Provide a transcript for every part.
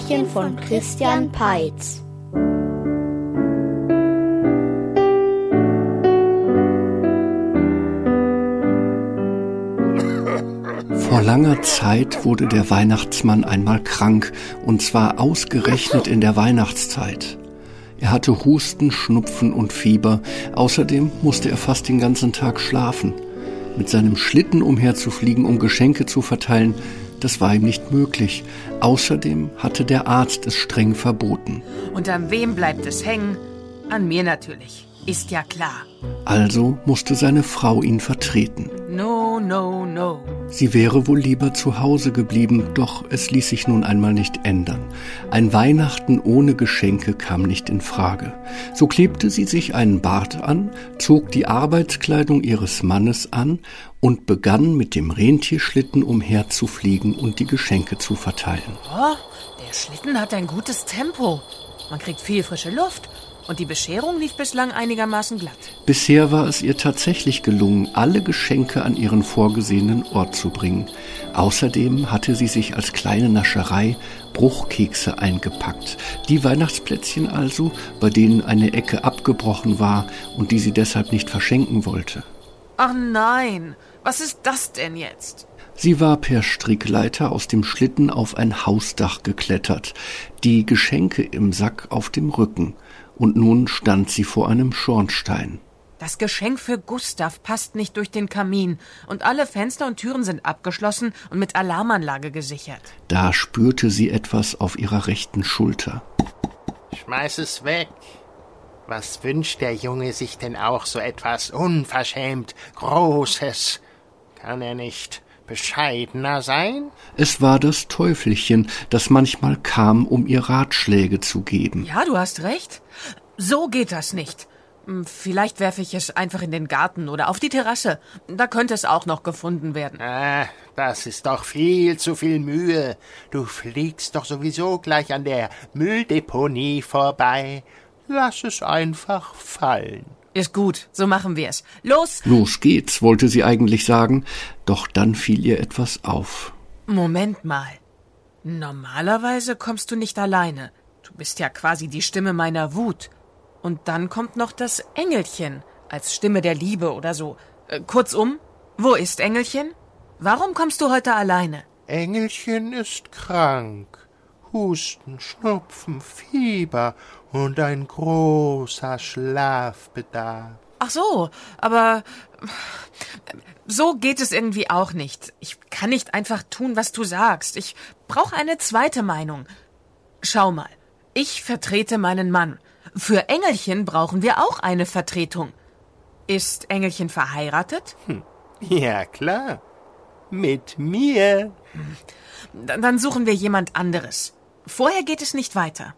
Märchen von Christian Peitz. Vor langer Zeit wurde der Weihnachtsmann einmal krank, und zwar ausgerechnet in der Weihnachtszeit. Er hatte Husten, Schnupfen und Fieber, außerdem musste er fast den ganzen Tag schlafen. Mit seinem Schlitten umherzufliegen, um Geschenke zu verteilen, das war ihm nicht möglich. Außerdem hatte der Arzt es streng verboten. Und an wem bleibt es hängen? An mir natürlich. Ist ja klar. Also musste seine Frau ihn vertreten. No, no, no. Sie wäre wohl lieber zu Hause geblieben, doch es ließ sich nun einmal nicht ändern. Ein Weihnachten ohne Geschenke kam nicht in Frage. So klebte sie sich einen Bart an, zog die Arbeitskleidung ihres Mannes an und begann mit dem Rentierschlitten umherzufliegen und die Geschenke zu verteilen. Oh, der Schlitten hat ein gutes Tempo. Man kriegt viel frische Luft und die Bescherung lief bislang einigermaßen glatt. Bisher war es ihr tatsächlich gelungen, alle Geschenke an ihren vorgesehenen Ort zu bringen. Außerdem hatte sie sich als kleine Nascherei Bruchkekse eingepackt. Die Weihnachtsplätzchen also, bei denen eine Ecke abgebrochen war und die sie deshalb nicht verschenken wollte. Ach nein, was ist das denn jetzt? Sie war per Strickleiter aus dem Schlitten auf ein Hausdach geklettert, die Geschenke im Sack auf dem Rücken und nun stand sie vor einem Schornstein. Das Geschenk für Gustav passt nicht durch den Kamin und alle Fenster und Türen sind abgeschlossen und mit Alarmanlage gesichert. Da spürte sie etwas auf ihrer rechten Schulter. Schmeiß es weg. Was wünscht der Junge sich denn auch so etwas unverschämt Großes? Kann er nicht bescheidener sein? Es war das Teufelchen, das manchmal kam, um ihr Ratschläge zu geben. Ja, du hast recht. So geht das nicht. Hm, vielleicht werfe ich es einfach in den Garten oder auf die Terrasse. Da könnte es auch noch gefunden werden. Ah, das ist doch viel zu viel Mühe. Du fliegst doch sowieso gleich an der Mülldeponie vorbei. Lass es einfach fallen. Ist gut, so machen wir es. Los! Los geht's, wollte sie eigentlich sagen, doch dann fiel ihr etwas auf. Moment mal. Normalerweise kommst du nicht alleine. Du bist ja quasi die Stimme meiner Wut. Und dann kommt noch das Engelchen als Stimme der Liebe oder so. Äh, kurzum, wo ist Engelchen? Warum kommst du heute alleine? Engelchen ist krank. Husten, Schnupfen, Fieber und ein großer Schlafbedarf. Ach so, aber so geht es irgendwie auch nicht. Ich kann nicht einfach tun, was du sagst. Ich brauche eine zweite Meinung. Schau mal, ich vertrete meinen Mann. Für Engelchen brauchen wir auch eine Vertretung. Ist Engelchen verheiratet? Hm. Ja, klar. Mit mir. Dann suchen wir jemand anderes. Vorher geht es nicht weiter.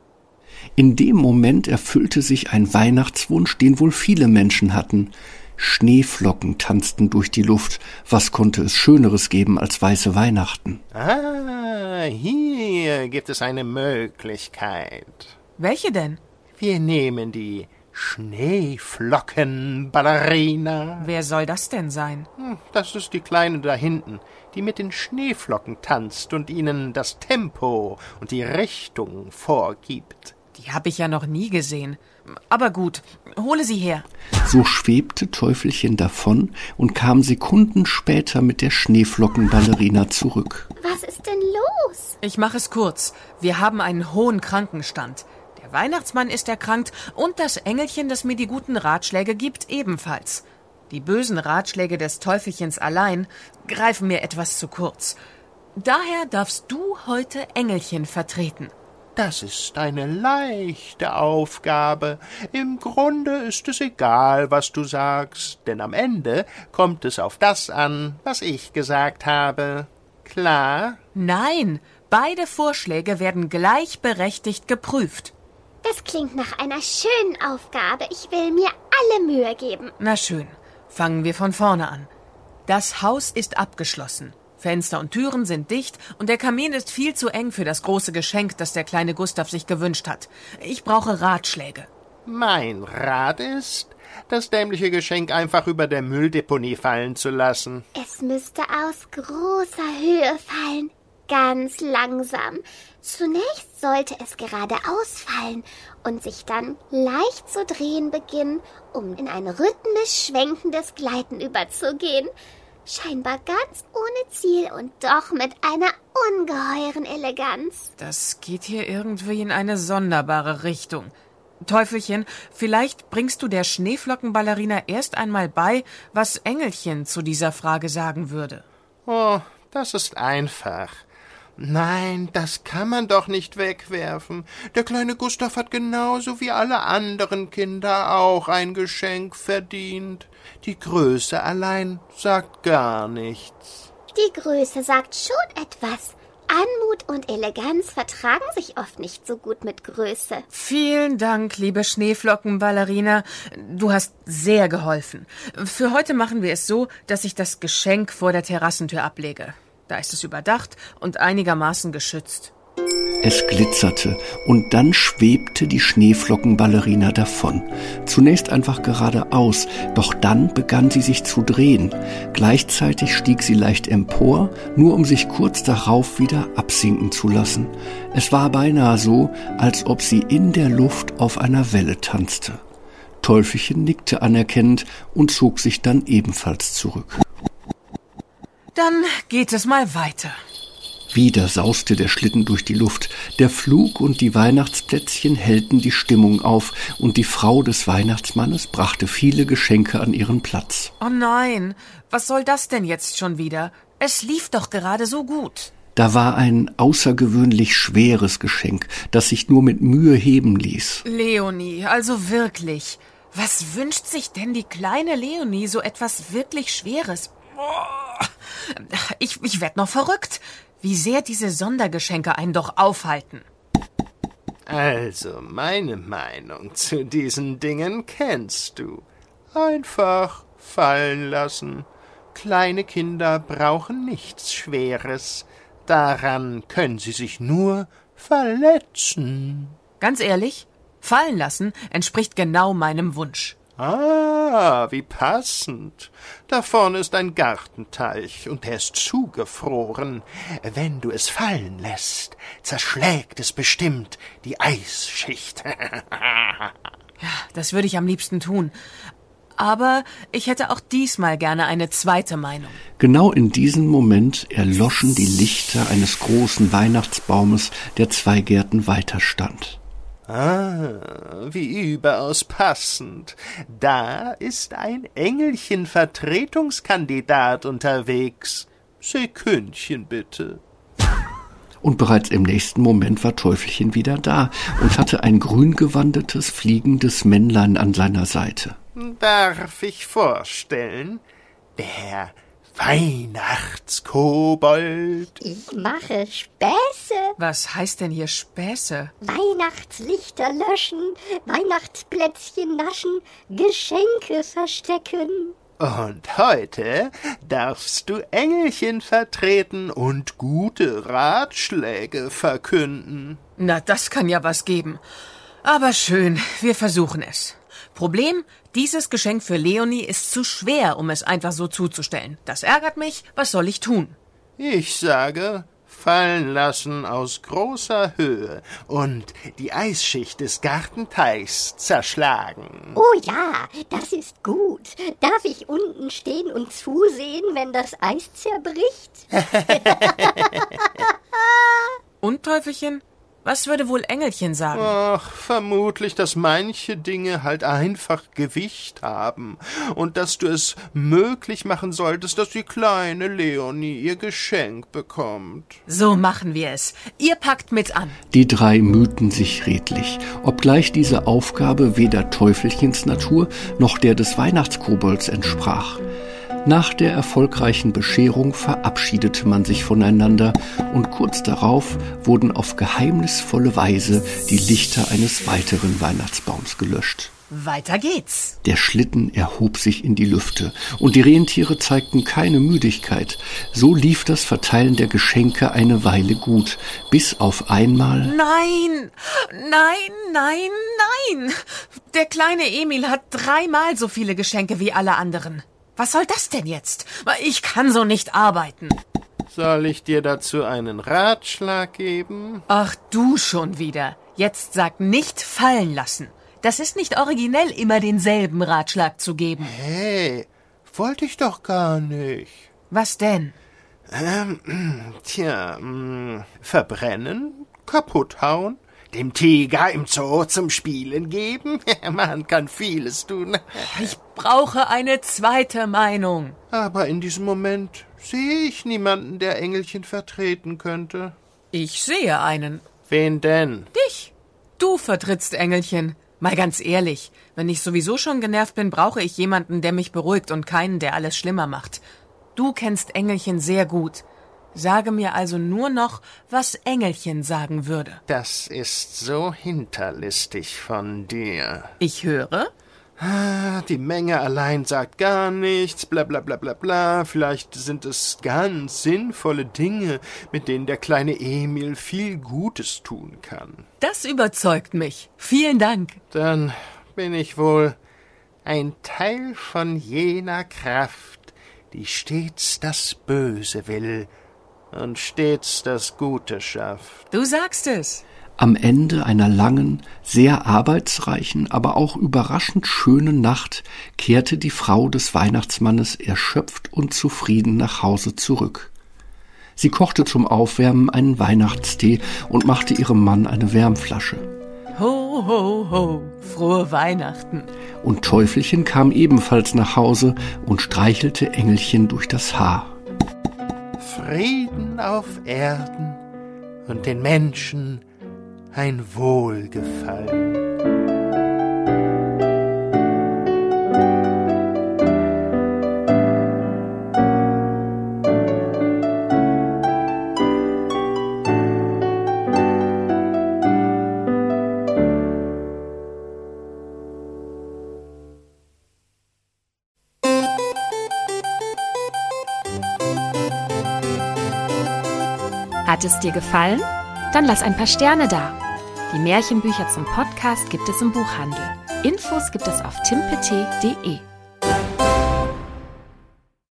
In dem Moment erfüllte sich ein Weihnachtswunsch, den wohl viele Menschen hatten. Schneeflocken tanzten durch die Luft. Was konnte es Schöneres geben als weiße Weihnachten? Ah, hier gibt es eine Möglichkeit. Welche denn? Wir nehmen die Schneeflockenballerina. Wer soll das denn sein? Hm, das ist die Kleine da hinten, die mit den Schneeflocken tanzt und ihnen das Tempo und die Richtung vorgibt. Die habe ich ja noch nie gesehen. Aber gut, hole sie her. So schwebte Teufelchen davon und kam Sekunden später mit der Schneeflockenballerina zurück. Was ist denn los? Ich mache es kurz. Wir haben einen hohen Krankenstand. Der Weihnachtsmann ist erkrankt und das Engelchen, das mir die guten Ratschläge gibt, ebenfalls. Die bösen Ratschläge des Teufelchens allein greifen mir etwas zu kurz. Daher darfst du heute Engelchen vertreten. Das ist eine leichte Aufgabe. Im Grunde ist es egal, was du sagst, denn am Ende kommt es auf das an, was ich gesagt habe. Klar? Nein, beide Vorschläge werden gleichberechtigt geprüft. Das klingt nach einer schönen Aufgabe. Ich will mir alle Mühe geben. Na schön, fangen wir von vorne an. Das Haus ist abgeschlossen. Fenster und Türen sind dicht und der Kamin ist viel zu eng für das große Geschenk, das der kleine Gustav sich gewünscht hat. Ich brauche Ratschläge. Mein Rat ist, das dämliche Geschenk einfach über der Mülldeponie fallen zu lassen. Es müsste aus großer Höhe fallen. ganz langsam. Zunächst sollte es geradeaus fallen und sich dann leicht zu drehen beginnen, um in ein rhythmisch schwenkendes Gleiten überzugehen. Scheinbar ganz ohne Ziel und doch mit einer ungeheuren Eleganz. Das geht hier irgendwie in eine sonderbare Richtung. Teufelchen, vielleicht bringst du der Schneeflockenballerina erst einmal bei, was Engelchen zu dieser Frage sagen würde. Oh, das ist einfach. Nein, das kann man doch nicht wegwerfen. Der kleine Gustav hat genauso wie alle anderen Kinder auch ein Geschenk verdient. Die Größe allein sagt gar nichts. Die Größe sagt schon etwas. Anmut und Eleganz vertragen sich oft nicht so gut mit Größe. Vielen Dank, liebe Schneeflockenballerina. Du hast sehr geholfen. Für heute machen wir es so, dass ich das Geschenk vor der Terrassentür ablege. Da ist es überdacht und einigermaßen geschützt. Es glitzerte und dann schwebte die Schneeflockenballerina davon. Zunächst einfach geradeaus, doch dann begann sie sich zu drehen. Gleichzeitig stieg sie leicht empor, nur um sich kurz darauf wieder absinken zu lassen. Es war beinahe so, als ob sie in der Luft auf einer Welle tanzte. Teufelchen nickte anerkennend und zog sich dann ebenfalls zurück. Dann geht es mal weiter. Wieder sauste der Schlitten durch die Luft. Der Flug und die Weihnachtsplätzchen hellten die Stimmung auf, und die Frau des Weihnachtsmannes brachte viele Geschenke an ihren Platz. Oh nein, was soll das denn jetzt schon wieder? Es lief doch gerade so gut. Da war ein außergewöhnlich schweres Geschenk, das sich nur mit Mühe heben ließ. Leonie, also wirklich. Was wünscht sich denn die kleine Leonie so etwas wirklich Schweres? Ich, ich werd noch verrückt. Wie sehr diese Sondergeschenke einen doch aufhalten. Also, meine Meinung zu diesen Dingen kennst du. Einfach fallen lassen. Kleine Kinder brauchen nichts Schweres. Daran können sie sich nur verletzen. Ganz ehrlich, fallen lassen entspricht genau meinem Wunsch. Ah, wie passend. Da vorne ist ein Gartenteich und der ist zugefroren. Wenn du es fallen lässt, zerschlägt es bestimmt die Eisschicht. ja, das würde ich am liebsten tun. Aber ich hätte auch diesmal gerne eine zweite Meinung. Genau in diesem Moment erloschen die Lichter eines großen Weihnachtsbaumes, der zwei Gärten weiter stand. Ah, wie überaus passend. Da ist ein Engelchen-Vertretungskandidat unterwegs. Sekündchen bitte. Und bereits im nächsten Moment war Teufelchen wieder da und hatte ein grüngewandetes, fliegendes Männlein an seiner Seite. Darf ich vorstellen? Der Weihnachtskobold. Ich mache Späße. Was heißt denn hier Späße? Weihnachtslichter löschen, Weihnachtsplätzchen naschen, Geschenke verstecken. Und heute darfst du Engelchen vertreten und gute Ratschläge verkünden. Na, das kann ja was geben. Aber schön, wir versuchen es. Problem, dieses Geschenk für Leonie ist zu schwer, um es einfach so zuzustellen. Das ärgert mich. Was soll ich tun? Ich sage, fallen lassen aus großer Höhe und die Eisschicht des Gartenteichs zerschlagen. Oh ja, das ist gut. Darf ich unten stehen und zusehen, wenn das Eis zerbricht? und Teufelchen? Was würde wohl Engelchen sagen? Ach, vermutlich, dass manche Dinge halt einfach Gewicht haben und dass du es möglich machen solltest, dass die kleine Leonie ihr Geschenk bekommt. So machen wir es. Ihr packt mit an. Die drei mühten sich redlich, obgleich diese Aufgabe weder Teufelchens Natur noch der des Weihnachtskobolds entsprach. Nach der erfolgreichen Bescherung verabschiedete man sich voneinander und kurz darauf wurden auf geheimnisvolle Weise die Lichter eines weiteren Weihnachtsbaums gelöscht. Weiter geht's. Der Schlitten erhob sich in die Lüfte und die Rentiere zeigten keine Müdigkeit. So lief das Verteilen der Geschenke eine Weile gut, bis auf einmal. Nein, nein, nein, nein. Der kleine Emil hat dreimal so viele Geschenke wie alle anderen. Was soll das denn jetzt? Ich kann so nicht arbeiten. Soll ich dir dazu einen Ratschlag geben? Ach, du schon wieder. Jetzt sag nicht fallen lassen. Das ist nicht originell, immer denselben Ratschlag zu geben. Hey, wollte ich doch gar nicht. Was denn? Ähm, tja, mh, verbrennen, kaputt hauen, dem Tiger im Zoo zum Spielen geben. Man kann vieles tun. Ich brauche eine zweite Meinung. Aber in diesem Moment sehe ich niemanden, der Engelchen vertreten könnte. Ich sehe einen. Wen denn? Dich. Du vertrittst Engelchen. Mal ganz ehrlich, wenn ich sowieso schon genervt bin, brauche ich jemanden, der mich beruhigt und keinen, der alles schlimmer macht. Du kennst Engelchen sehr gut. Sage mir also nur noch, was Engelchen sagen würde. Das ist so hinterlistig von dir. Ich höre. Ah, Die Menge allein sagt gar nichts, bla bla bla bla bla. Vielleicht sind es ganz sinnvolle Dinge, mit denen der kleine Emil viel Gutes tun kann. Das überzeugt mich. Vielen Dank. Dann bin ich wohl ein Teil von jener Kraft, die stets das Böse will und stets das Gute schafft. Du sagst es. Am Ende einer langen, sehr arbeitsreichen, aber auch überraschend schönen Nacht kehrte die Frau des Weihnachtsmannes erschöpft und zufrieden nach Hause zurück. Sie kochte zum Aufwärmen einen Weihnachtstee und machte ihrem Mann eine Wärmflasche. Ho, ho, ho. Frohe Weihnachten. Und Teufelchen kam ebenfalls nach Hause und streichelte Engelchen durch das Haar. Frieden auf Erden und den Menschen ein Wohlgefallen. Hat es dir gefallen? Dann lass ein paar Sterne da. Die Märchenbücher zum Podcast gibt es im Buchhandel. Infos gibt es auf timpet.de.